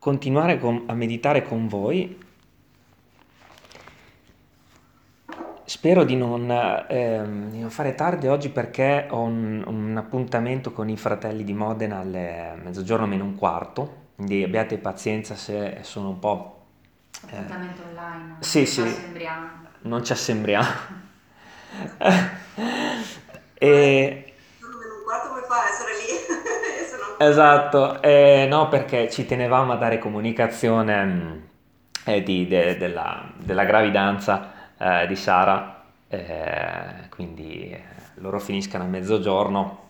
continuare con, a meditare con voi. Spero di non, eh, di non, fare tardi oggi perché ho un, un, appuntamento con i fratelli di Modena alle mezzogiorno meno un quarto, quindi abbiate pazienza se sono un po'... Eh, appuntamento online. Sì, sì. Assembriamo. Non ci assembriamo. e, Esatto, eh, no perché ci tenevamo a dare comunicazione mm, eh, di, de, della, della, gravidanza eh, di Sara, eh, quindi eh, loro finiscono a mezzogiorno.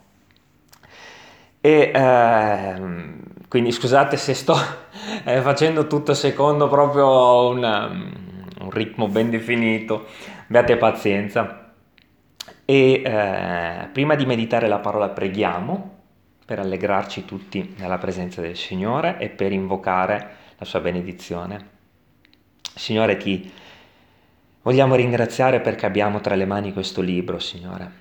E ehm, quindi scusate se sto eh, facendo tutto secondo proprio una, un ritmo ben definito, abbiate pazienza. E prima di meditare la parola preghiamo per allegrarci tutti nella presenza del Signore e per invocare la sua benedizione. Signore, ti vogliamo ringraziare perché abbiamo tra le mani questo libro, Signore.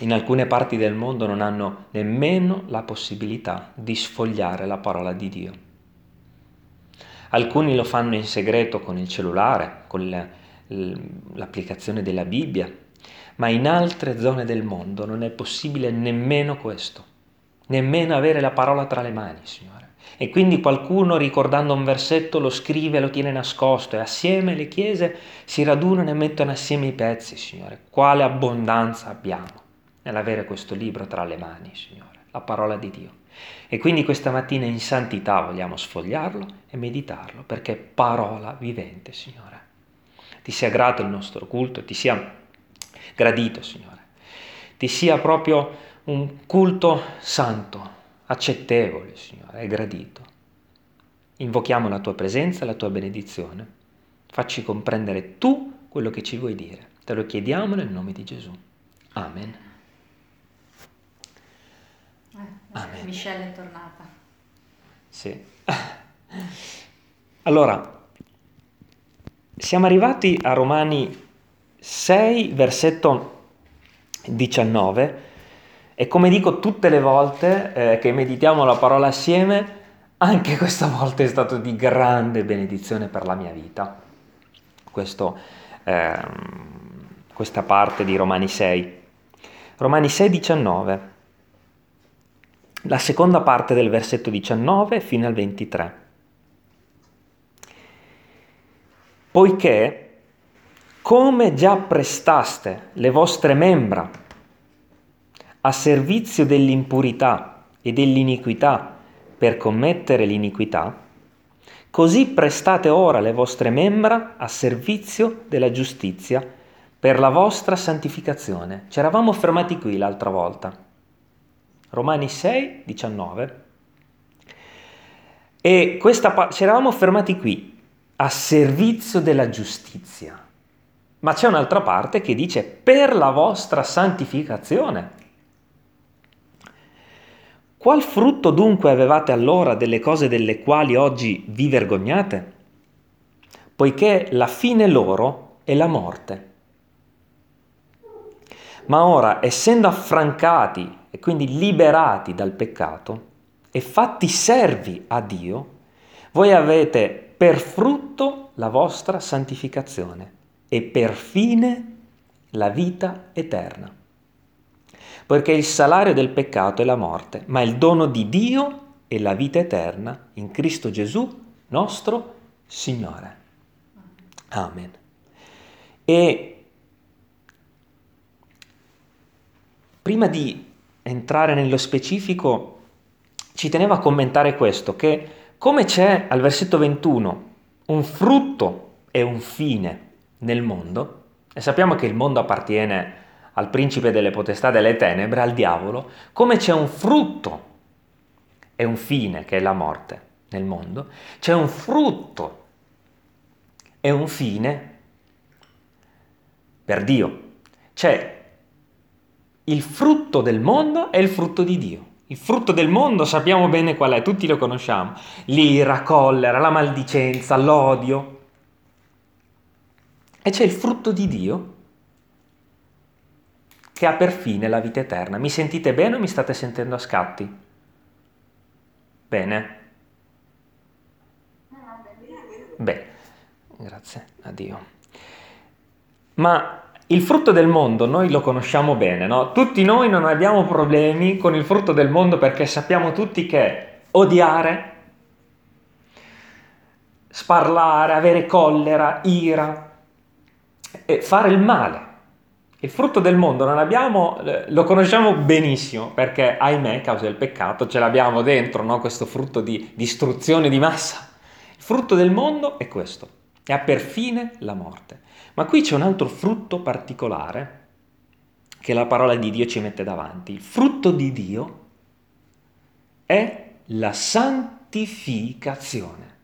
In alcune parti del mondo non hanno nemmeno la possibilità di sfogliare la parola di Dio. Alcuni lo fanno in segreto con il cellulare, con l'applicazione della Bibbia, ma in altre zone del mondo non è possibile nemmeno questo, nemmeno avere la parola tra le mani, Signore. E quindi qualcuno ricordando un versetto lo scrive lo tiene nascosto e assieme le chiese si radunano e mettono assieme i pezzi, Signore. Quale abbondanza abbiamo nell'avere questo libro tra le mani, Signore, la parola di Dio. E quindi questa mattina in santità vogliamo sfogliarlo e meditarlo perché è parola vivente, Signore. Ti sia grato il nostro culto, ti sia gradito, Signore. Ti sia proprio un culto santo, accettevole, Signore, e gradito. Invochiamo la tua presenza, la tua benedizione. Facci comprendere tu quello che ci vuoi dire. Te lo chiediamo nel nome di Gesù. Amen. Eh, Amen. Michelle è tornata. Sì. Allora, siamo arrivati a Romani 6, versetto 19, e come dico tutte le volte eh, che meditiamo la parola assieme, anche questa volta è stato di grande benedizione per la mia vita, Questo, eh, questa parte di Romani 6. Romani 6, 19, la seconda parte del versetto 19 fino al 23. Poiché come già prestaste le vostre membra a servizio dell'impurità e dell'iniquità per commettere l'iniquità, così prestate ora le vostre membra a servizio della giustizia per la vostra santificazione. Ci eravamo fermati qui l'altra volta. Romani 6, 19. E questa, ci eravamo fermati qui, a servizio della giustizia. Ma c'è un'altra parte che dice per la vostra santificazione. Qual frutto dunque avevate allora delle cose delle quali oggi vi vergognate? Poiché la fine loro è la morte. Ma ora, essendo affrancati e quindi liberati dal peccato e fatti servi a Dio, voi avete per frutto la vostra santificazione e per fine la vita eterna. Poiché il salario del peccato è la morte, ma il dono di Dio è la vita eterna in Cristo Gesù, nostro Signore. Amen. E prima di entrare nello specifico, ci tenevo a commentare questo, che come c'è al versetto 21 un frutto e un fine nel mondo, e sappiamo che il mondo appartiene al principe delle potestà delle tenebre, al diavolo, come c'è un frutto e un fine che è la morte nel mondo, c'è un frutto e un fine per Dio. C'è il frutto del mondo e il frutto di Dio. Il frutto del mondo sappiamo bene qual è, tutti lo conosciamo. L'ira, collera, la maldicenza, l'odio, e c'è il frutto di Dio che ha per fine la vita eterna. Mi sentite bene o mi state sentendo a scatti? Bene. Beh, grazie a Dio. Ma il frutto del mondo noi lo conosciamo bene, no? Tutti noi non abbiamo problemi con il frutto del mondo perché sappiamo tutti che odiare, sparlare, avere collera, ira, fare il male. Il frutto del mondo non abbiamo, lo conosciamo benissimo perché, ahimè, a causa del peccato, ce l'abbiamo dentro, no? questo frutto di distruzione di massa. Il frutto del mondo è questo, e ha per fine la morte. Ma qui c'è un altro frutto particolare che la parola di Dio ci mette davanti. Il frutto di Dio è la santificazione.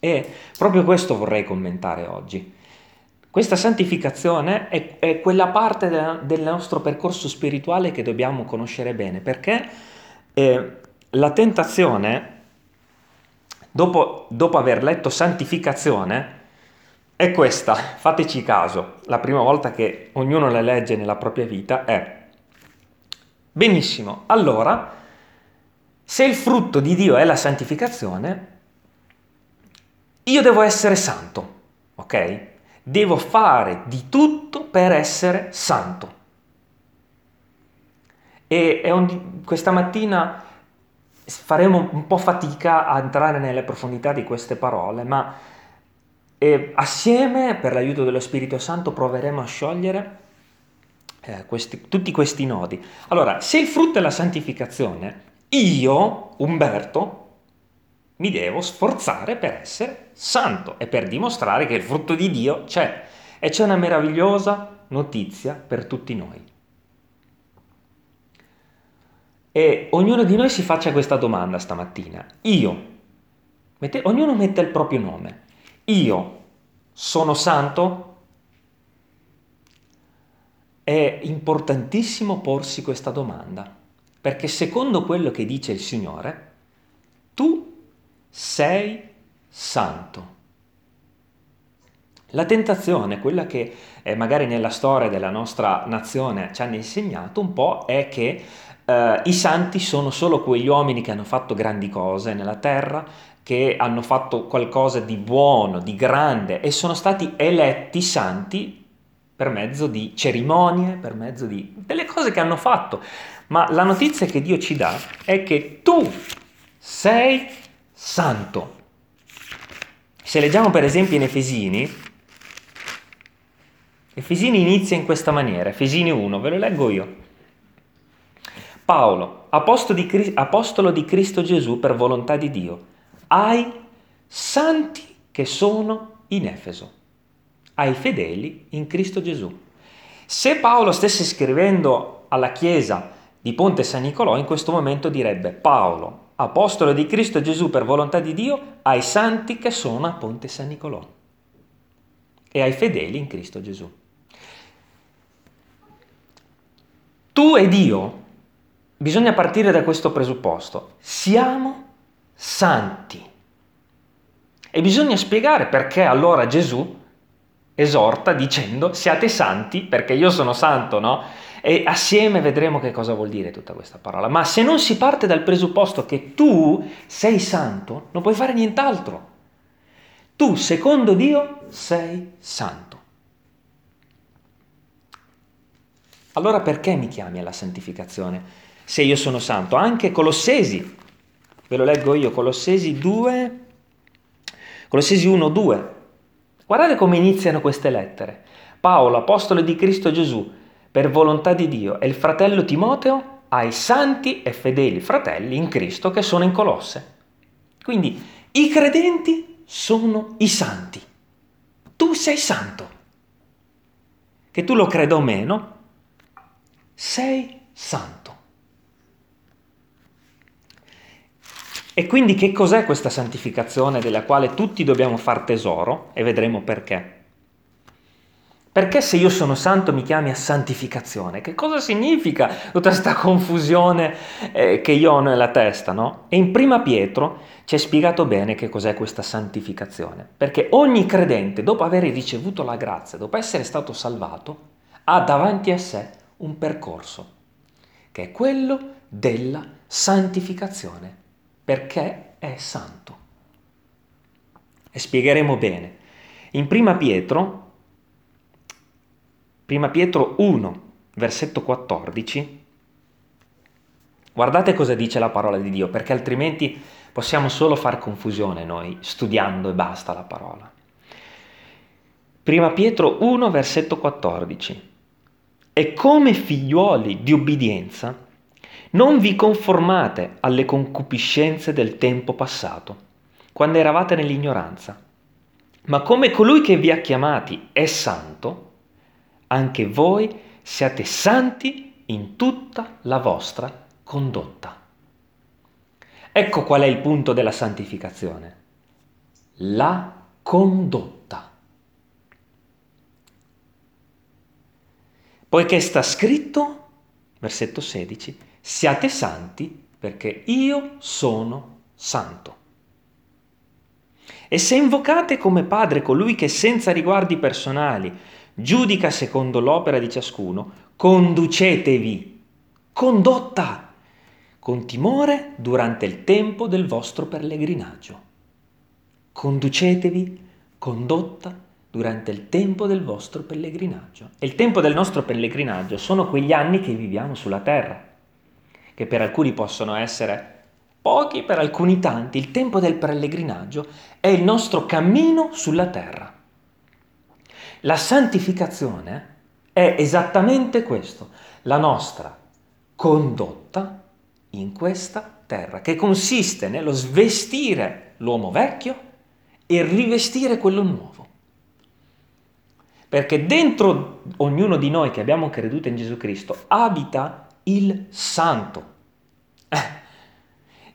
E proprio questo vorrei commentare oggi. Questa santificazione è, è quella parte de, del nostro percorso spirituale che dobbiamo conoscere bene, perché eh, la tentazione, dopo, dopo aver letto santificazione, è questa, fateci caso, la prima volta che ognuno la legge nella propria vita è, benissimo, allora, se il frutto di Dio è la santificazione, io devo essere santo, ok? Devo fare di tutto per essere santo. E un, questa mattina faremo un po' fatica a entrare nelle profondità di queste parole, ma eh, assieme, per l'aiuto dello Spirito Santo, proveremo a sciogliere eh, questi, tutti questi nodi. Allora, se il frutto è la santificazione, io, Umberto, mi devo sforzare per essere santo e per dimostrare che il frutto di Dio c'è. E c'è una meravigliosa notizia per tutti noi. E ognuno di noi si faccia questa domanda stamattina. Io, mette, ognuno mette il proprio nome. Io sono santo? È importantissimo porsi questa domanda, perché secondo quello che dice il Signore, tu sei santo. La tentazione, quella che eh, magari nella storia della nostra nazione ci hanno insegnato un po', è che eh, i santi sono solo quegli uomini che hanno fatto grandi cose nella terra, che hanno fatto qualcosa di buono, di grande e sono stati eletti santi per mezzo di cerimonie, per mezzo di delle cose che hanno fatto. Ma la notizia che Dio ci dà è che tu sei santo. Se leggiamo per esempio in Efesini, Efesini inizia in questa maniera, Efesini 1, ve lo leggo io. Paolo, apostolo di, Cristo Gesù per volontà di Dio, ai santi che sono in Efeso, ai fedeli in Cristo Gesù. Se Paolo stesse scrivendo alla chiesa di Ponte San Nicolò, in questo momento direbbe Paolo, apostolo di Cristo Gesù per volontà di Dio, ai santi che sono a Ponte San Nicolò e ai fedeli in Cristo Gesù. Tu ed io, bisogna partire da questo presupposto, siamo santi. E bisogna spiegare perché allora Gesù esorta dicendo siate santi perché io sono santo, no? E assieme vedremo che cosa vuol dire tutta questa parola. Ma se non si parte dal presupposto che tu sei santo, non puoi fare nient'altro. Tu, secondo Dio, sei santo. Allora perché mi chiami alla santificazione se io sono santo? Anche Colossesi, ve lo leggo io, Colossesi 2, Colossesi 1, 2. Guardate come iniziano queste lettere. Paolo, apostolo di Cristo Gesù, per volontà di Dio, e il fratello Timoteo ai santi e fedeli fratelli in Cristo che sono in Colosse. Quindi i credenti sono i santi. Tu sei santo. Che tu lo creda o meno, sei santo. E quindi che cos'è questa santificazione della quale tutti dobbiamo far tesoro? E vedremo perché. Perché se io sono santo mi chiami a santificazione? Che cosa significa tutta questa confusione eh, che io ho nella testa, no? E in prima Pietro ci è spiegato bene che cos'è questa santificazione. Perché ogni credente, dopo aver ricevuto la grazia, dopo essere stato salvato, ha davanti a sé un percorso, che è quello della santificazione, perché è santo. E spiegheremo bene. In Prima Pietro, Prima Pietro 1, versetto 14, guardate cosa dice la parola di Dio, perché altrimenti possiamo solo far confusione noi, studiando e basta la parola. Prima Pietro 1, versetto 14. E come figliuoli di obbedienza, non vi conformate alle concupiscenze del tempo passato, quando eravate nell'ignoranza, ma come colui che vi ha chiamati è santo, anche voi siate santi in tutta la vostra condotta. Ecco qual è il punto della santificazione. La condotta. Poiché sta scritto, versetto 16, siate santi perché io sono santo. E se invocate come Padre colui che senza riguardi personali giudica secondo l'opera di ciascuno, conducetevi, condotta, con timore durante il tempo del vostro pellegrinaggio. Conducetevi, condotta, durante il tempo del vostro pellegrinaggio. E il tempo del nostro pellegrinaggio sono quegli anni che viviamo sulla terra, che per alcuni possono essere pochi, per alcuni tanti. Il tempo del pellegrinaggio è il nostro cammino sulla terra. La santificazione è esattamente questo, la nostra condotta in questa terra, che consiste nello svestire l'uomo vecchio e rivestire quello nuovo. Perché dentro ognuno di noi che abbiamo creduto in Gesù Cristo abita il santo. Eh.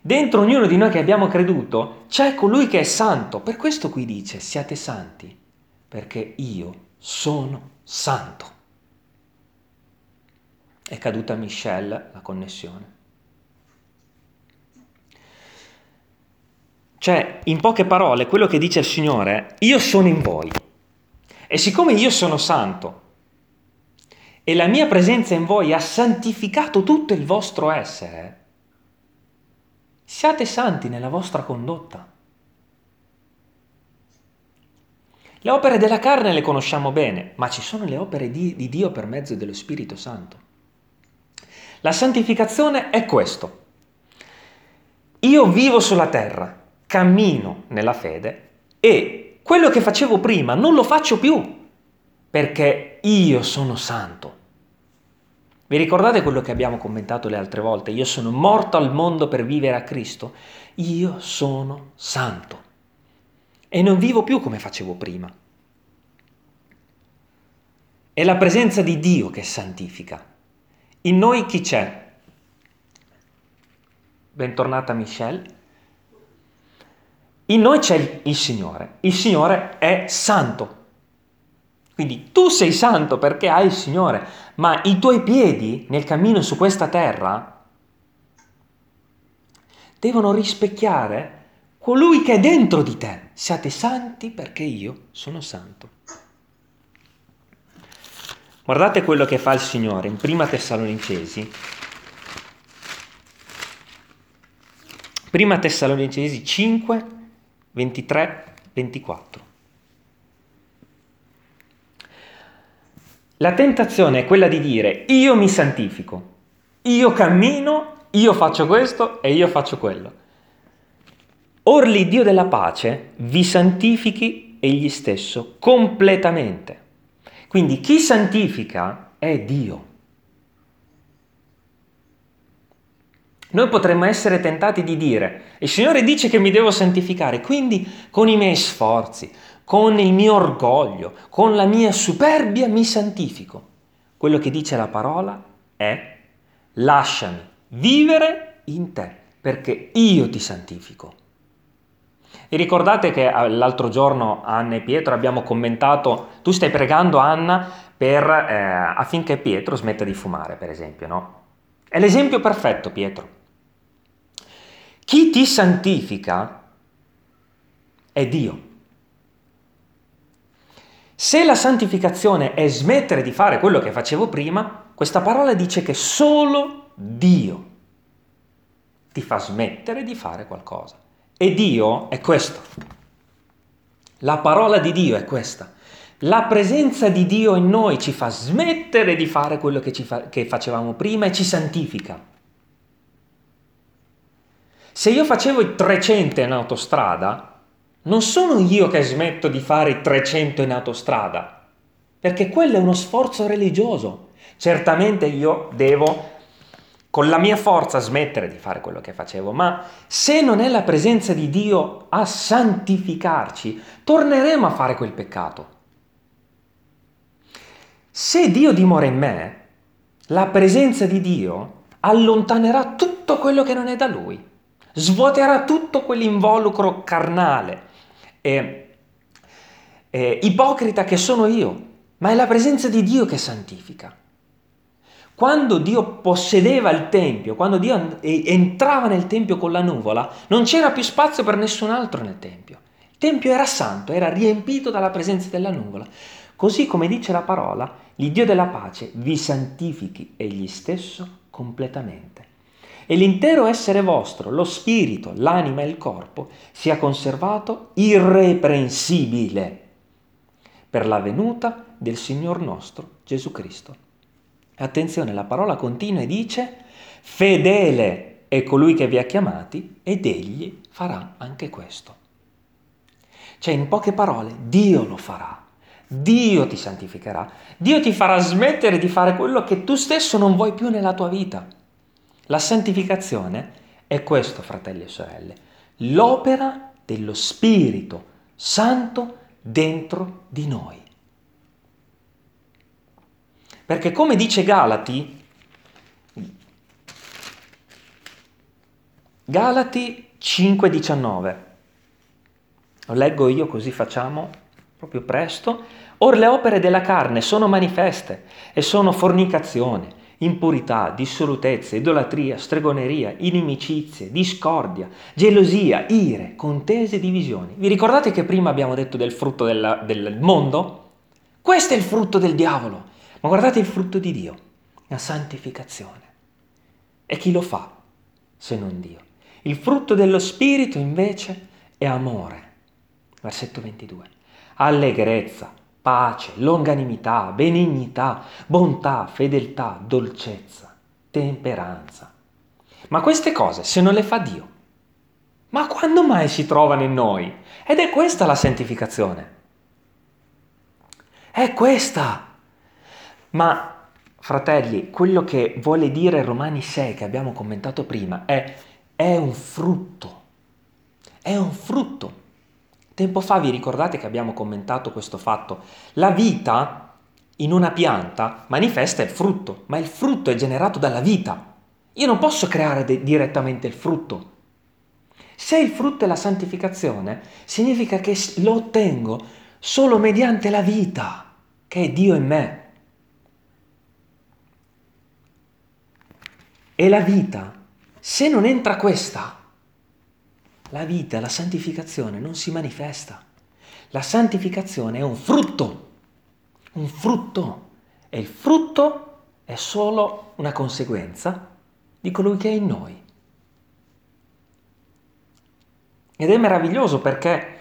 Dentro ognuno di noi che abbiamo creduto c'è colui che è santo. Per questo qui dice siate santi, perché io sono santo. È caduta Michelle la connessione. Cioè, in poche parole, quello che dice il Signore io sono in voi. E siccome io sono santo e la mia presenza in voi ha santificato tutto il vostro essere, siate santi nella vostra condotta. Le opere della carne le conosciamo bene, ma ci sono le opere di, di Dio per mezzo dello Spirito Santo. La santificazione è questo. Io vivo sulla terra, cammino nella fede e quello che facevo prima non lo faccio più perché io sono santo. Vi ricordate quello che abbiamo commentato le altre volte? Io sono morto al mondo per vivere a Cristo. Io sono santo. E non vivo più come facevo prima. È la presenza di Dio che santifica. In noi chi c'è? Bentornata Michelle. In noi c'è il Signore, il Signore è santo. Quindi tu sei santo perché hai il Signore, ma i tuoi piedi nel cammino su questa terra devono rispecchiare colui che è dentro di te. Siate santi perché io sono santo. Guardate quello che fa il Signore in Prima Tessalonicesi. Prima Tessalonicesi 5, 23, 24. La tentazione è quella di dire io mi santifico, io cammino, io faccio questo e io faccio quello. Or l'Iddio della pace vi santifichi egli stesso completamente. Quindi chi santifica è Dio. Noi potremmo essere tentati di dire, il Signore dice che mi devo santificare, quindi con i miei sforzi, con il mio orgoglio, con la mia superbia mi santifico. Quello che dice la parola è lasciami vivere in te, perché io ti santifico. E ricordate che eh, l'altro giorno Anna e Pietro abbiamo commentato, tu stai pregando Anna per, eh, affinché Pietro smetta di fumare, per esempio, no? È l'esempio perfetto, Pietro. Chi ti santifica è Dio. Se la santificazione è smettere di fare quello che facevo prima, questa parola dice che solo Dio ti fa smettere di fare qualcosa. E Dio è questo. La parola di Dio è questa. La presenza di Dio in noi ci fa smettere di fare quello che, fa- che facevamo prima e ci santifica. Se io facevo i 300 in autostrada, non sono io che smetto di fare i 300 in autostrada, perché quello è uno sforzo religioso. Certamente io devo con la mia forza smettere di fare quello che facevo, ma se non è la presenza di Dio a santificarci, torneremo a fare quel peccato. Se Dio dimora in me, la presenza di Dio allontanerà tutto quello che non è da Lui, svuoterà tutto quell'involucro carnale e, e ipocrita che sono io, ma è la presenza di Dio che santifica. Quando Dio possedeva il Tempio, quando Dio entrava nel Tempio con la nuvola, non c'era più spazio per nessun altro nel Tempio. Il Tempio era santo, era riempito dalla presenza della nuvola. Così come dice la parola, il Dio della pace vi santifichi egli stesso completamente. E l'intero essere vostro, lo spirito, l'anima e il corpo, sia conservato irreprensibile per la venuta del Signor nostro Gesù Cristo. Attenzione, la parola continua e dice, fedele è colui che vi ha chiamati ed egli farà anche questo. Cioè, in poche parole, Dio lo farà. Dio ti santificherà. Dio ti farà smettere di fare quello che tu stesso non vuoi più nella tua vita. La santificazione è questo, fratelli e sorelle, l'opera dello Spirito Santo dentro di noi. Perché come dice Galati, Galati 5:19, lo leggo io così facciamo proprio presto, or le opere della carne sono manifeste e sono fornicazione, impurità, dissolutezza, idolatria, stregoneria, inimicizie, discordia, gelosia, ire, contese, divisioni. Vi ricordate che prima abbiamo detto del frutto della, del mondo? Questo è il frutto del diavolo. Ma guardate il frutto di Dio, la santificazione. E chi lo fa se non Dio? Il frutto dello Spirito invece è amore. Versetto 22. Allegrezza, pace, longanimità, benignità, bontà, fedeltà, dolcezza, temperanza. Ma queste cose, se non le fa Dio, ma quando mai si trovano in noi? Ed è questa la santificazione. È questa. Ma, fratelli, quello che vuole dire Romani 6, che abbiamo commentato prima, è, è un frutto. È un frutto. Tempo fa vi ricordate che abbiamo commentato questo fatto? La vita in una pianta manifesta il frutto, ma il frutto è generato dalla vita. Io non posso creare de- direttamente il frutto. Se il frutto è la santificazione, significa che lo ottengo solo mediante la vita, che è Dio in me. E la vita, se non entra questa, la vita, la santificazione non si manifesta. La santificazione è un frutto, un frutto. E il frutto è solo una conseguenza di colui che è in noi. Ed è meraviglioso perché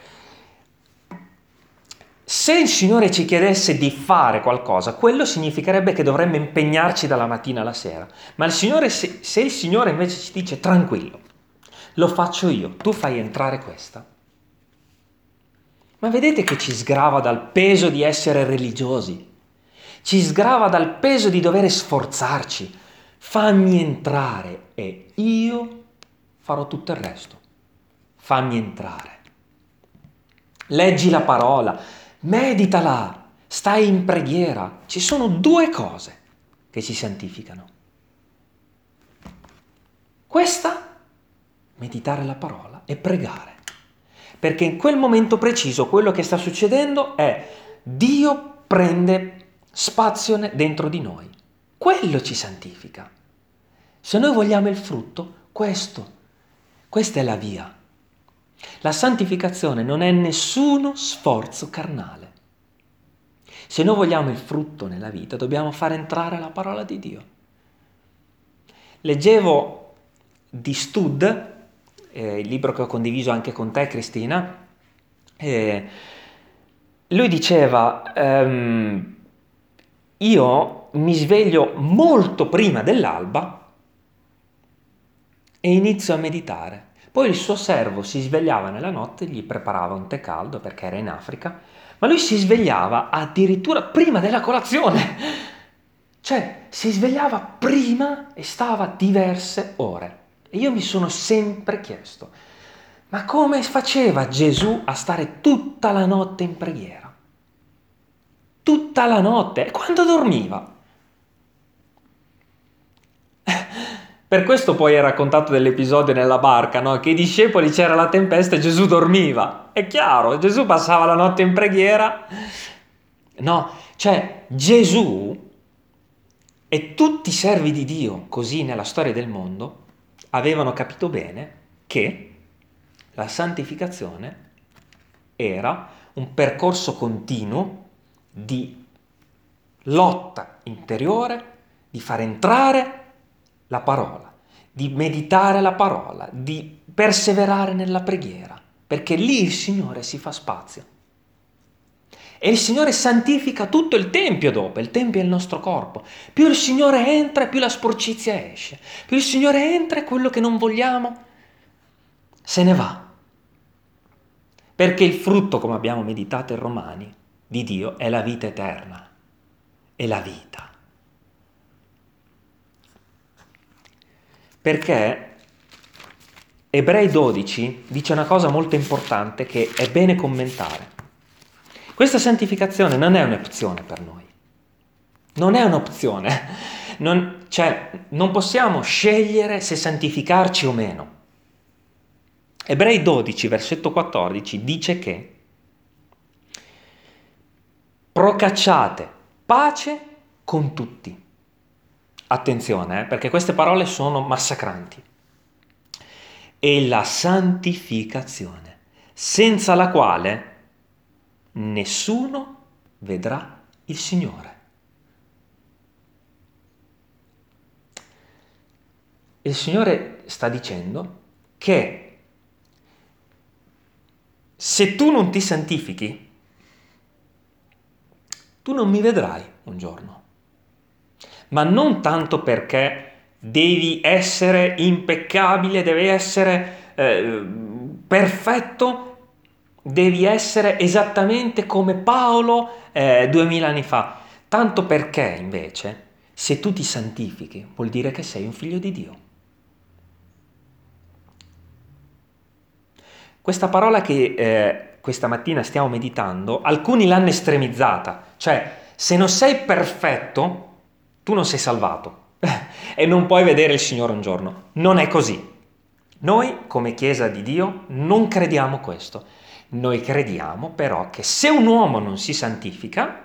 se il Signore ci chiedesse di fare qualcosa, quello significherebbe che dovremmo impegnarci dalla mattina alla sera. Ma il Signore, se, se il Signore invece ci dice tranquillo, lo faccio io, tu fai entrare questa. Ma vedete che ci sgrava dal peso di essere religiosi, ci sgrava dal peso di dover sforzarci. Fammi entrare e io farò tutto il resto. Fammi entrare. Leggi la parola, meditala, stai in preghiera. Ci sono due cose che ci santificano. Questa, meditare la parola e pregare. Perché in quel momento preciso quello che sta succedendo è Dio prende spazio dentro di noi. Quello ci santifica. Se noi vogliamo il frutto, questo, questa è la via. La santificazione non è nessuno sforzo carnale. Se noi vogliamo il frutto nella vita, dobbiamo far entrare la parola di Dio. Leggevo di Stud, eh, il libro che ho condiviso anche con te Cristina, eh, lui diceva, ehm, io mi sveglio molto prima dell'alba e inizio a meditare. Poi il suo servo si svegliava nella notte, gli preparava un tè caldo perché era in Africa, ma lui si svegliava addirittura prima della colazione. Cioè, si svegliava prima e stava diverse ore. E io mi sono sempre chiesto, ma come faceva Gesù a stare tutta la notte in preghiera? Tutta la notte. E quando dormiva? Per questo poi è raccontato dell'episodio nella barca, no? che i discepoli c'era la tempesta e Gesù dormiva. È chiaro, Gesù passava la notte in preghiera. No, cioè Gesù e tutti i servi di Dio, così nella storia del mondo, avevano capito bene che la santificazione era un percorso continuo di lotta interiore, di far entrare la parola, di meditare la parola, di perseverare nella preghiera, perché lì il Signore si fa spazio. E il Signore santifica tutto il Tempio dopo, il Tempio è il nostro corpo. Più il Signore entra, più la sporcizia esce. Più il Signore entra quello che non vogliamo se ne va. Perché il frutto, come abbiamo meditato in Romani, di Dio è la vita eterna, è la vita. Perché Ebrei 12 dice una cosa molto importante che è bene commentare. Questa santificazione non è un'opzione per noi, non è un'opzione, non, cioè non possiamo scegliere se santificarci o meno. Ebrei 12, versetto 14 dice che procacciate pace con tutti. Attenzione, eh, perché queste parole sono massacranti. E la santificazione, senza la quale nessuno vedrà il Signore. Il Signore sta dicendo che se tu non ti santifichi, tu non mi vedrai un giorno. Ma non tanto perché devi essere impeccabile, devi essere eh, perfetto, devi essere esattamente come Paolo eh, duemila anni fa. Tanto perché invece, se tu ti santifichi, vuol dire che sei un figlio di Dio. Questa parola che eh, questa mattina stiamo meditando, alcuni l'hanno estremizzata, cioè se non sei perfetto, tu non sei salvato e non puoi vedere il Signore un giorno. Non è così. Noi come Chiesa di Dio non crediamo questo. Noi crediamo però che se un uomo non si santifica,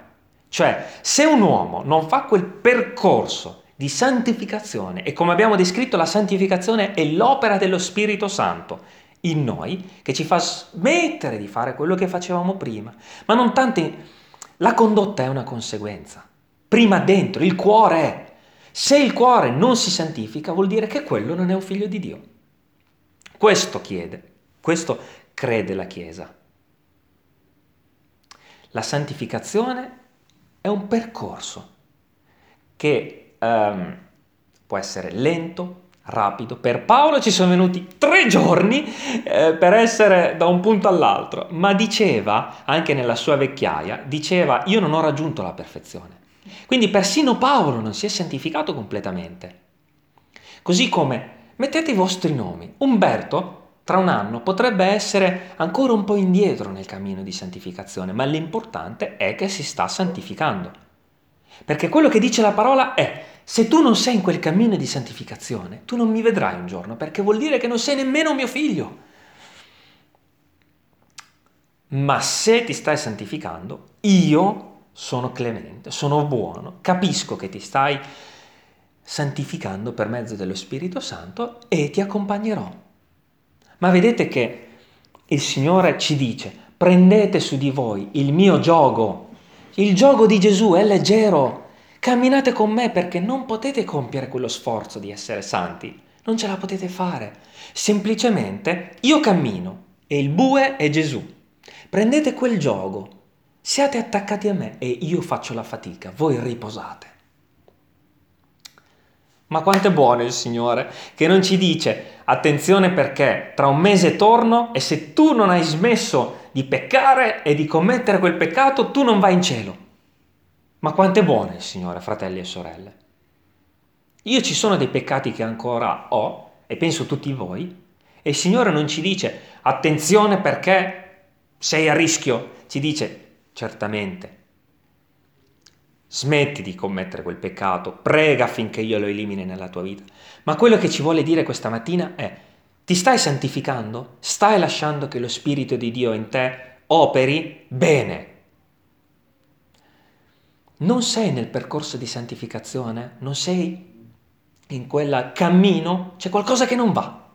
cioè se un uomo non fa quel percorso di santificazione, e come abbiamo descritto la santificazione è l'opera dello Spirito Santo, in noi che ci fa smettere di fare quello che facevamo prima. Ma non tanto... La condotta è una conseguenza. Prima dentro, il cuore è. Se il cuore non si santifica vuol dire che quello non è un figlio di Dio. Questo chiede, questo crede la Chiesa. La santificazione è un percorso che um, può essere lento, rapido. Per Paolo ci sono venuti tre giorni eh, per essere da un punto all'altro, ma diceva, anche nella sua vecchiaia, diceva io non ho raggiunto la perfezione. Quindi persino Paolo non si è santificato completamente. Così come mettete i vostri nomi. Umberto tra un anno potrebbe essere ancora un po' indietro nel cammino di santificazione, ma l'importante è che si sta santificando. Perché quello che dice la parola è se tu non sei in quel cammino di santificazione, tu non mi vedrai un giorno, perché vuol dire che non sei nemmeno mio figlio. Ma se ti stai santificando, io sono clemente, sono buono, capisco che ti stai santificando per mezzo dello Spirito Santo e ti accompagnerò. Ma vedete che il Signore ci dice, prendete su di voi il mio giogo. Il giogo di Gesù è leggero, Camminate con me perché non potete compiere quello sforzo di essere santi, non ce la potete fare. Semplicemente io cammino e il bue è Gesù. Prendete quel gioco, Siate attaccati a me e io faccio la fatica, voi riposate. Ma quanto è buono il Signore che non ci dice attenzione perché tra un mese torno e se tu non hai smesso di peccare e di commettere quel peccato tu non vai in cielo. Ma quanto è buono il Signore, fratelli e sorelle. Io ci sono dei peccati che ancora ho e penso tutti voi e il Signore non ci dice attenzione perché sei a rischio, ci dice certamente Smetti di commettere quel peccato, prega affinché io lo elimini nella tua vita. Ma quello che ci vuole dire questa mattina è, ti stai santificando? Stai lasciando che lo Spirito di Dio in te operi bene? Non sei nel percorso di santificazione? Non sei in quel cammino? C'è qualcosa che non va.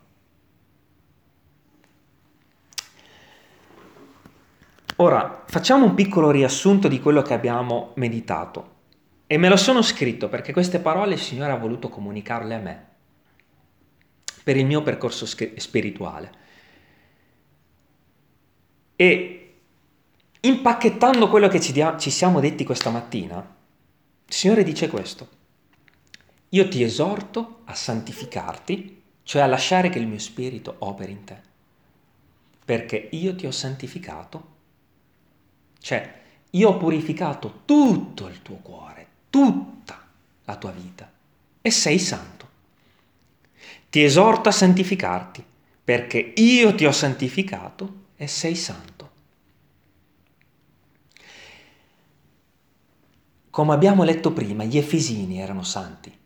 Ora, facciamo un piccolo riassunto di quello che abbiamo meditato. E me lo sono scritto perché queste parole il Signore ha voluto comunicarle a me, per il mio percorso spirituale. E impacchettando quello che ci, dia- ci siamo detti questa mattina, il Signore dice questo. Io ti esorto a santificarti, cioè a lasciare che il mio spirito operi in te, perché io ti ho santificato cioè, io ho purificato tutto il tuo cuore, tutta la tua vita e sei santo. Ti esorto a santificarti perché io ti ho santificato e sei santo. Come abbiamo letto prima, gli Efesini erano santi,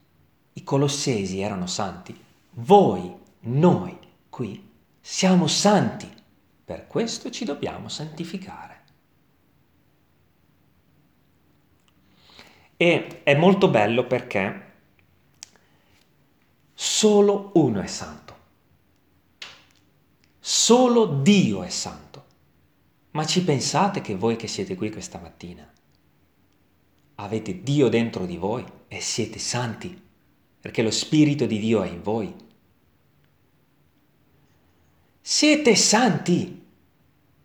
i Colossesi erano santi, voi, noi qui siamo santi, per questo ci dobbiamo santificare. E è molto bello perché solo uno è santo. Solo Dio è santo. Ma ci pensate che voi che siete qui questa mattina avete Dio dentro di voi e siete santi? Perché lo Spirito di Dio è in voi. Siete santi.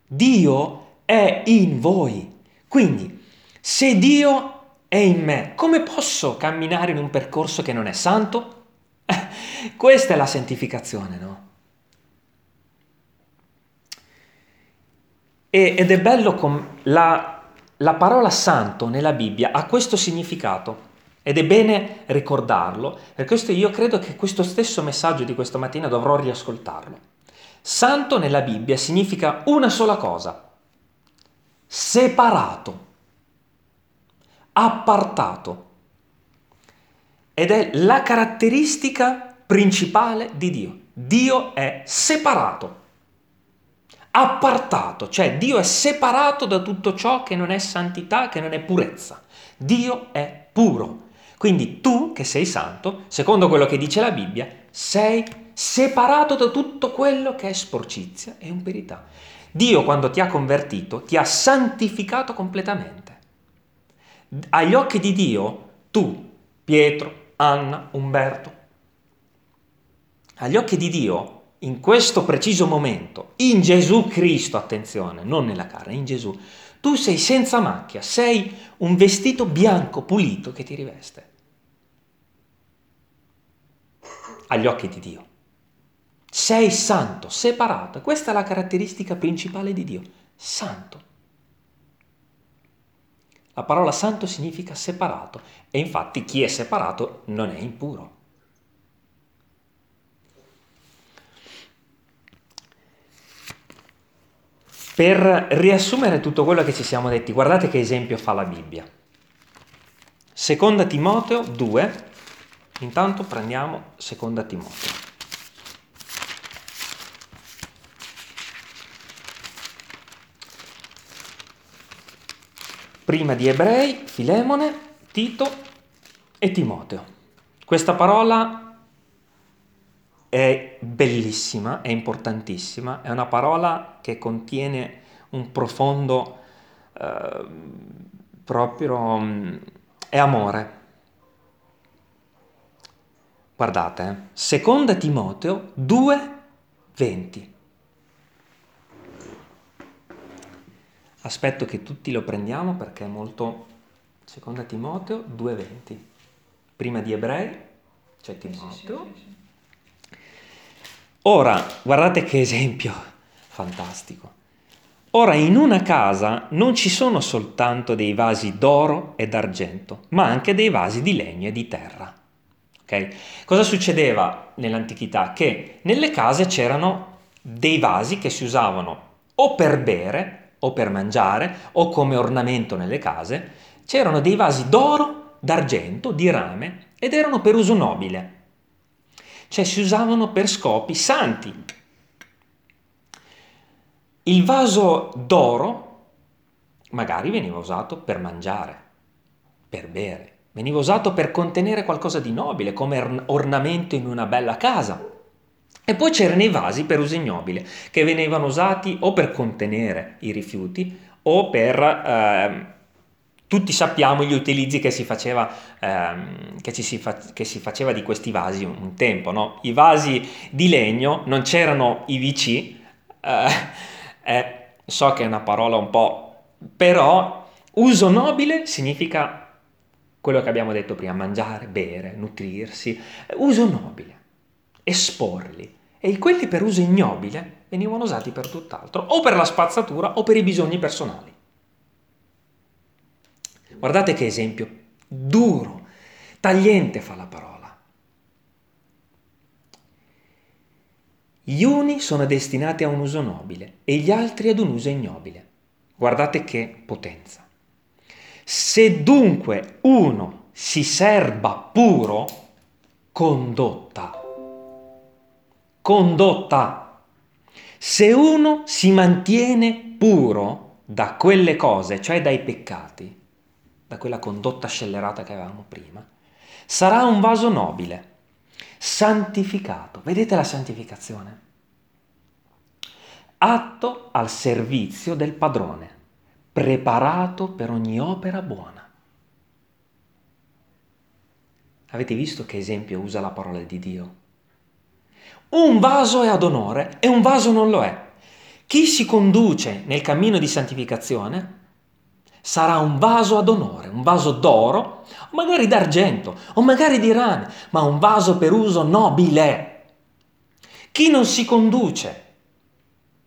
Dio è in voi. Quindi, se Dio è in me, come posso camminare in un percorso che non è santo? Questa è la santificazione, no? E, ed è bello come la, la parola santo nella Bibbia ha questo significato. Ed è bene ricordarlo, per questo io credo che questo stesso messaggio di questa mattina dovrò riascoltarlo. Santo nella Bibbia significa una sola cosa, separato appartato. Ed è la caratteristica principale di Dio. Dio è separato, appartato, cioè Dio è separato da tutto ciò che non è santità, che non è purezza. Dio è puro. Quindi tu che sei santo, secondo quello che dice la Bibbia, sei separato da tutto quello che è sporcizia e imperità. Dio quando ti ha convertito ti ha santificato completamente agli occhi di Dio, tu, Pietro, Anna, Umberto, agli occhi di Dio, in questo preciso momento, in Gesù Cristo, attenzione, non nella carne, in Gesù, tu sei senza macchia, sei un vestito bianco, pulito che ti riveste. Agli occhi di Dio. Sei santo, separato. Questa è la caratteristica principale di Dio. Santo. La parola santo significa separato e infatti chi è separato non è impuro. Per riassumere tutto quello che ci siamo detti, guardate che esempio fa la Bibbia. Seconda Timoteo 2, intanto prendiamo Seconda Timoteo. Prima di Ebrei, Filemone, Tito e Timoteo. Questa parola è bellissima, è importantissima, è una parola che contiene un profondo eh, proprio mm, è amore. Guardate, eh? seconda Timoteo 2, aspetto che tutti lo prendiamo perché è molto, seconda Timoteo 2.20, prima di Ebrei c'è Timoteo. Ora, guardate che esempio fantastico. Ora, in una casa non ci sono soltanto dei vasi d'oro e d'argento, ma anche dei vasi di legno e di terra. Okay? Cosa succedeva nell'antichità? Che nelle case c'erano dei vasi che si usavano o per bere o per mangiare o come ornamento nelle case, c'erano dei vasi d'oro, d'argento, di rame ed erano per uso nobile, cioè si usavano per scopi santi. Il vaso d'oro magari veniva usato per mangiare, per bere, veniva usato per contenere qualcosa di nobile come ornamento in una bella casa. E poi c'erano i vasi per uso ignobile, che venivano usati o per contenere i rifiuti o per... Eh, tutti sappiamo gli utilizzi che si faceva, ehm, che, si fa, che si faceva di questi vasi un, un tempo. No? I vasi di legno, non c'erano i VC, eh, eh, so che è una parola un po'... però uso nobile significa quello che abbiamo detto prima, mangiare, bere, nutrirsi, uso nobile esporli. E quelli per uso ignobile venivano usati per tutt'altro, o per la spazzatura o per i bisogni personali. Guardate che esempio duro, tagliente fa la parola. Gli uni sono destinati a un uso nobile e gli altri ad un uso ignobile. Guardate che potenza. Se dunque uno si serba puro, condotta condotta. Se uno si mantiene puro da quelle cose, cioè dai peccati, da quella condotta scellerata che avevamo prima, sarà un vaso nobile, santificato. Vedete la santificazione? Atto al servizio del padrone, preparato per ogni opera buona. Avete visto che esempio usa la parola di Dio? Un vaso è ad onore e un vaso non lo è. Chi si conduce nel cammino di santificazione sarà un vaso ad onore, un vaso d'oro, magari d'argento o magari di rame, ma un vaso per uso nobile. Chi non si conduce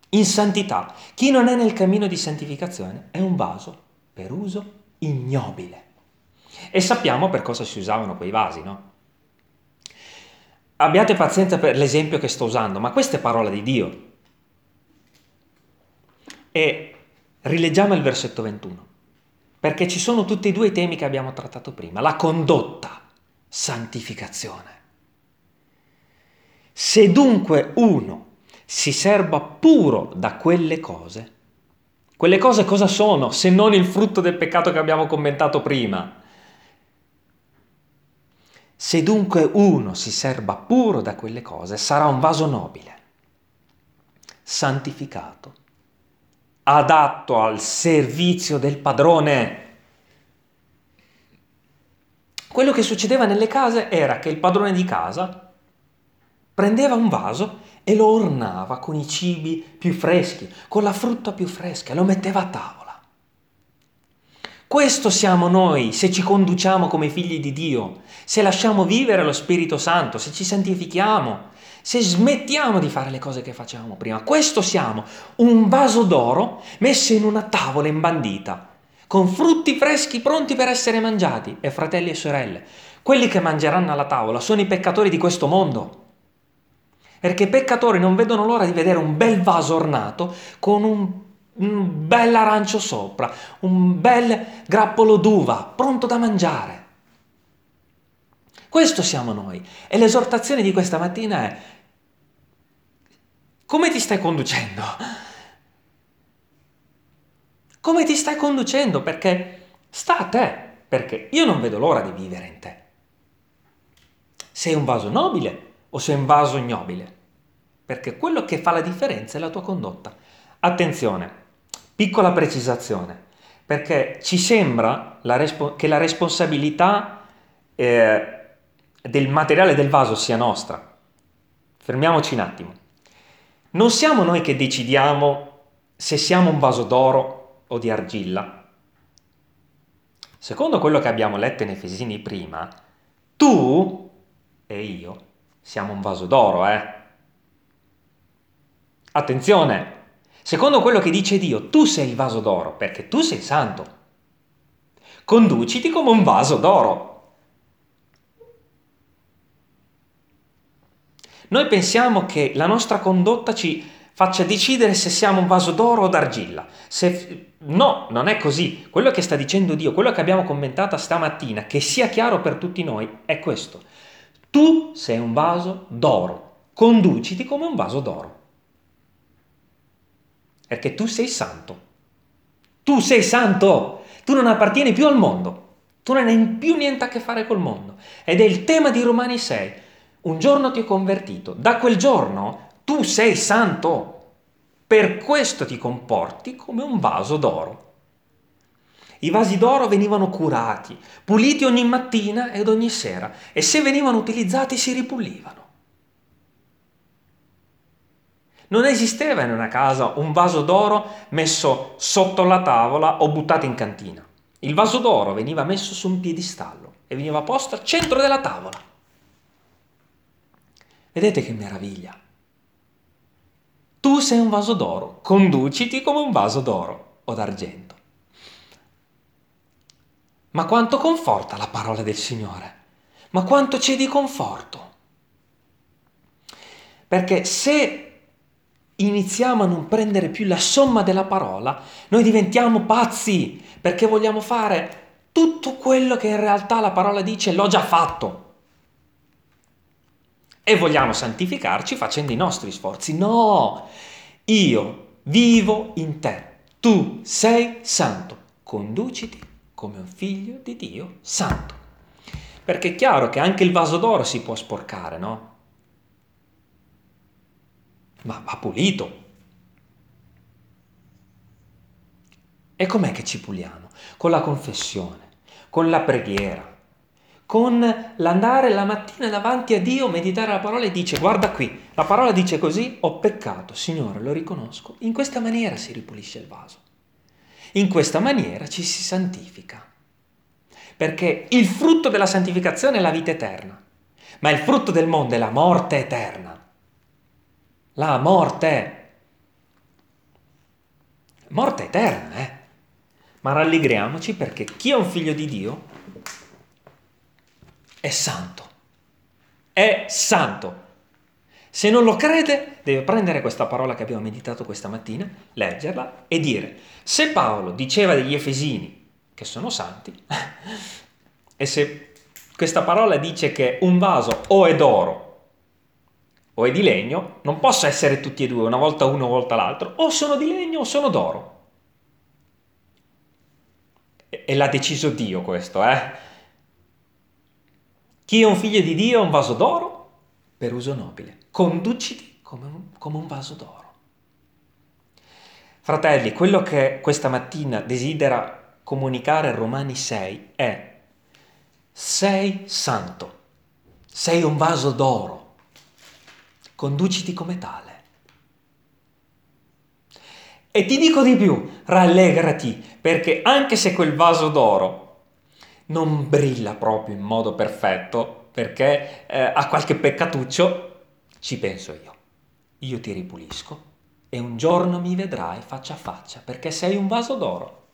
in santità, chi non è nel cammino di santificazione, è un vaso per uso ignobile. E sappiamo per cosa si usavano quei vasi, no? Abbiate pazienza per l'esempio che sto usando, ma questa è parola di Dio. E rileggiamo il versetto 21, perché ci sono tutti e due i temi che abbiamo trattato prima, la condotta, santificazione. Se dunque uno si serba puro da quelle cose, quelle cose cosa sono se non il frutto del peccato che abbiamo commentato prima? Se dunque uno si serba puro da quelle cose, sarà un vaso nobile, santificato, adatto al servizio del padrone. Quello che succedeva nelle case era che il padrone di casa prendeva un vaso e lo ornava con i cibi più freschi, con la frutta più fresca, lo metteva a tavola. Questo siamo noi se ci conduciamo come figli di Dio, se lasciamo vivere lo Spirito Santo, se ci santifichiamo, se smettiamo di fare le cose che facevamo prima. Questo siamo, un vaso d'oro messo in una tavola imbandita, con frutti freschi pronti per essere mangiati. E fratelli e sorelle, quelli che mangeranno alla tavola sono i peccatori di questo mondo. Perché i peccatori non vedono l'ora di vedere un bel vaso ornato con un un bel arancio sopra, un bel grappolo d'uva pronto da mangiare. Questo siamo noi. E l'esortazione di questa mattina è, come ti stai conducendo? Come ti stai conducendo? Perché sta a te, perché io non vedo l'ora di vivere in te. Sei un vaso nobile o sei un vaso ignobile? Perché quello che fa la differenza è la tua condotta. Attenzione, Piccola precisazione, perché ci sembra la respo- che la responsabilità eh, del materiale del vaso sia nostra. Fermiamoci un attimo. Non siamo noi che decidiamo se siamo un vaso d'oro o di argilla? Secondo quello che abbiamo letto in Efesini prima, tu e io siamo un vaso d'oro, eh? Attenzione! Secondo quello che dice Dio, tu sei il vaso d'oro perché tu sei santo. Conduciti come un vaso d'oro. Noi pensiamo che la nostra condotta ci faccia decidere se siamo un vaso d'oro o d'argilla. Se... No, non è così. Quello che sta dicendo Dio, quello che abbiamo commentato stamattina, che sia chiaro per tutti noi, è questo. Tu sei un vaso d'oro, conduciti come un vaso d'oro. Perché tu sei santo. Tu sei santo. Tu non appartieni più al mondo. Tu non hai più niente a che fare col mondo. Ed è il tema di Romani 6. Un giorno ti ho convertito. Da quel giorno tu sei santo, per questo ti comporti come un vaso d'oro. I vasi d'oro venivano curati, puliti ogni mattina ed ogni sera e se venivano utilizzati si ripulivano. Non esisteva in una casa un vaso d'oro messo sotto la tavola o buttato in cantina. Il vaso d'oro veniva messo su un piedistallo e veniva posto al centro della tavola. Vedete che meraviglia! Tu sei un vaso d'oro, conduciti come un vaso d'oro o d'argento. Ma quanto conforta la parola del Signore? Ma quanto c'è di conforto? Perché se iniziamo a non prendere più la somma della parola, noi diventiamo pazzi perché vogliamo fare tutto quello che in realtà la parola dice l'ho già fatto e vogliamo santificarci facendo i nostri sforzi. No, io vivo in te, tu sei santo, conduciti come un figlio di Dio santo. Perché è chiaro che anche il vaso d'oro si può sporcare, no? Ma va pulito. E com'è che ci puliamo? Con la confessione, con la preghiera, con l'andare la mattina davanti a Dio, meditare la parola e dice guarda qui, la parola dice così, ho peccato, Signore, lo riconosco. In questa maniera si ripulisce il vaso. In questa maniera ci si santifica. Perché il frutto della santificazione è la vita eterna, ma il frutto del mondo è la morte eterna. La morte. Morte eterna, eh? Ma rallegriamoci perché chi è un figlio di Dio è santo. È santo. Se non lo crede, deve prendere questa parola che abbiamo meditato questa mattina, leggerla e dire, se Paolo diceva degli Efesini che sono santi, e se questa parola dice che un vaso o è d'oro o è di legno, non posso essere tutti e due, una volta uno, una volta l'altro, o sono di legno o sono d'oro. E l'ha deciso Dio questo, eh? Chi è un figlio di Dio è un vaso d'oro per uso nobile. Conduciti come un, come un vaso d'oro. Fratelli, quello che questa mattina desidera comunicare Romani 6 è sei santo, sei un vaso d'oro, conduciti come tale. E ti dico di più, rallegrati, perché anche se quel vaso d'oro non brilla proprio in modo perfetto perché eh, ha qualche peccatuccio, ci penso io. Io ti ripulisco e un giorno mi vedrai faccia a faccia perché sei un vaso d'oro.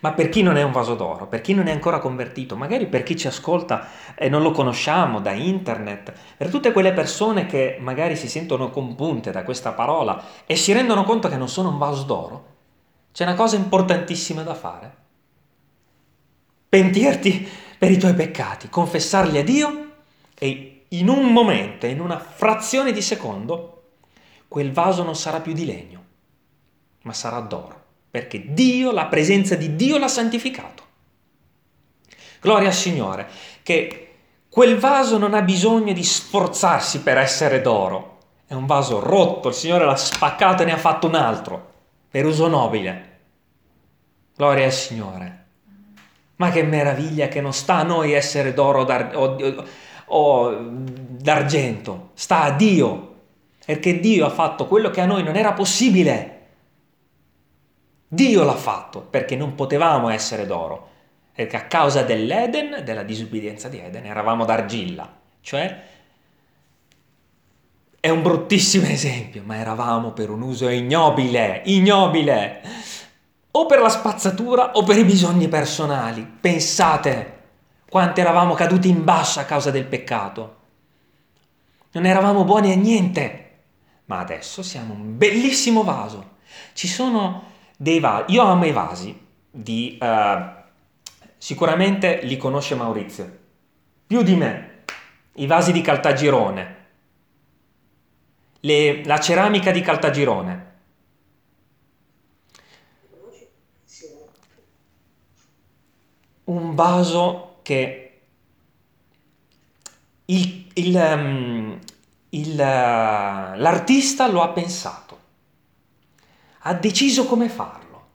Ma per chi non è un vaso d'oro, per chi non è ancora convertito, magari per chi ci ascolta e non lo conosciamo da internet, per tutte quelle persone che magari si sentono compunte da questa parola e si rendono conto che non sono un vaso d'oro, c'è una cosa importantissima da fare. Pentirti per i tuoi peccati, confessarli a Dio e in un momento, in una frazione di secondo, quel vaso non sarà più di legno, ma sarà d'oro, perché Dio, la presenza di Dio l'ha santificato. Gloria al Signore, che quel vaso non ha bisogno di sforzarsi per essere d'oro, è un vaso rotto, il Signore l'ha spaccato e ne ha fatto un altro, per uso nobile. Gloria al Signore. Ma che meraviglia che non sta a noi essere d'oro o, o d'argento, sta a Dio, perché Dio ha fatto quello che a noi non era possibile. Dio l'ha fatto perché non potevamo essere d'oro, perché a causa dell'Eden, della disubbidienza di Eden, eravamo d'argilla, cioè è un bruttissimo esempio, ma eravamo per un uso ignobile, ignobile, o per la spazzatura o per i bisogni personali. Pensate quanto eravamo caduti in basso a causa del peccato. Non eravamo buoni a niente, ma adesso siamo un bellissimo vaso. Ci sono dei vasi, io amo i vasi di... Uh, sicuramente li conosce Maurizio, più di me, i vasi di Caltagirone. Le, la ceramica di Caltagirone. Un vaso che il, il, um, il, uh, l'artista lo ha pensato, ha deciso come farlo,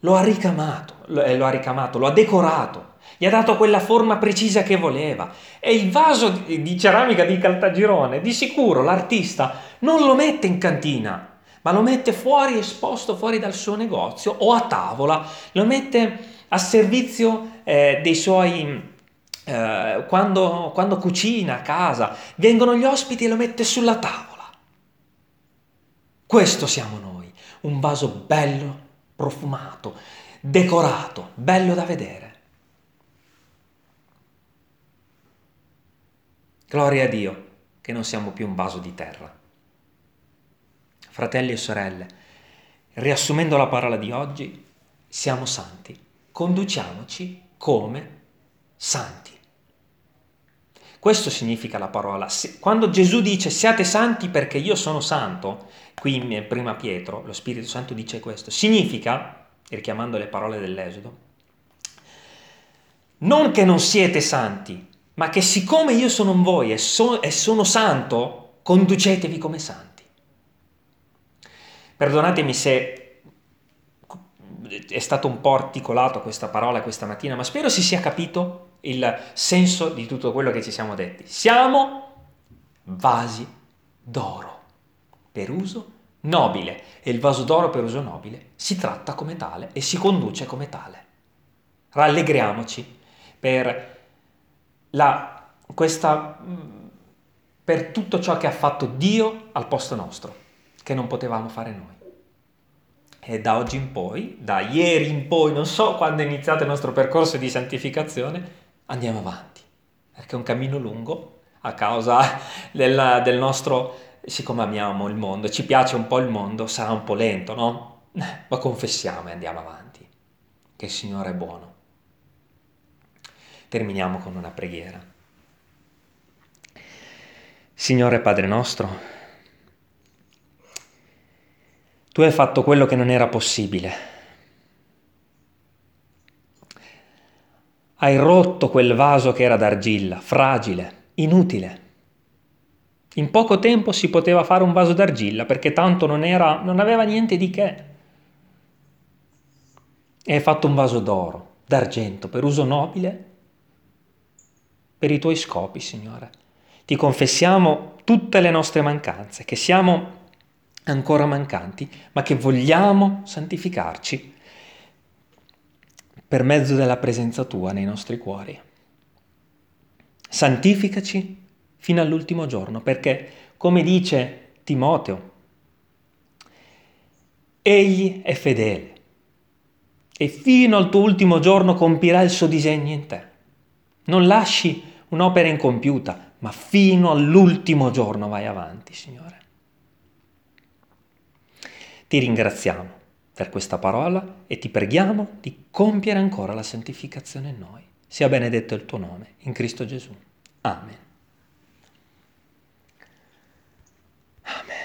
lo ha ricamato, lo, eh, lo ha ricamato, lo ha decorato. Gli ha dato quella forma precisa che voleva. E il vaso di ceramica di Caltagirone, di sicuro l'artista non lo mette in cantina, ma lo mette fuori, esposto fuori dal suo negozio o a tavola, lo mette a servizio eh, dei suoi... Eh, quando, quando cucina a casa, vengono gli ospiti e lo mette sulla tavola. Questo siamo noi, un vaso bello, profumato, decorato, bello da vedere. Gloria a Dio che non siamo più un vaso di terra. Fratelli e sorelle, riassumendo la parola di oggi, siamo santi, conduciamoci come santi. Questo significa la parola. Quando Gesù dice siate santi perché io sono santo, qui in prima Pietro, lo Spirito Santo dice questo, significa, richiamando le parole dell'Esodo, non che non siete santi, ma che siccome io sono in voi e, so, e sono santo, conducetevi come santi. Perdonatemi se è stato un po' articolato questa parola questa mattina, ma spero si sia capito il senso di tutto quello che ci siamo detti. Siamo vasi d'oro per uso nobile e il vaso d'oro per uso nobile si tratta come tale e si conduce come tale. Rallegriamoci per la, questa, mm, per tutto ciò che ha fatto Dio al posto nostro, che non potevamo fare noi. E da oggi in poi, da ieri in poi, non so quando è iniziato il nostro percorso di santificazione, andiamo avanti, perché è un cammino lungo a causa del, del nostro, siccome amiamo il mondo, ci piace un po' il mondo, sarà un po' lento, no? Ma confessiamo e andiamo avanti, che il Signore è buono terminiamo con una preghiera. Signore Padre nostro, tu hai fatto quello che non era possibile. Hai rotto quel vaso che era d'argilla, fragile, inutile. In poco tempo si poteva fare un vaso d'argilla perché tanto non, era, non aveva niente di che. E hai fatto un vaso d'oro, d'argento, per uso nobile per i tuoi scopi, Signore. Ti confessiamo tutte le nostre mancanze, che siamo ancora mancanti, ma che vogliamo santificarci per mezzo della presenza tua nei nostri cuori. Santificaci fino all'ultimo giorno, perché, come dice Timoteo, egli è fedele e fino al tuo ultimo giorno compirà il suo disegno in te. Non lasci un'opera incompiuta, ma fino all'ultimo giorno vai avanti, Signore. Ti ringraziamo per questa parola e ti preghiamo di compiere ancora la santificazione in noi. Sia benedetto il tuo nome, in Cristo Gesù. Amen. Amen.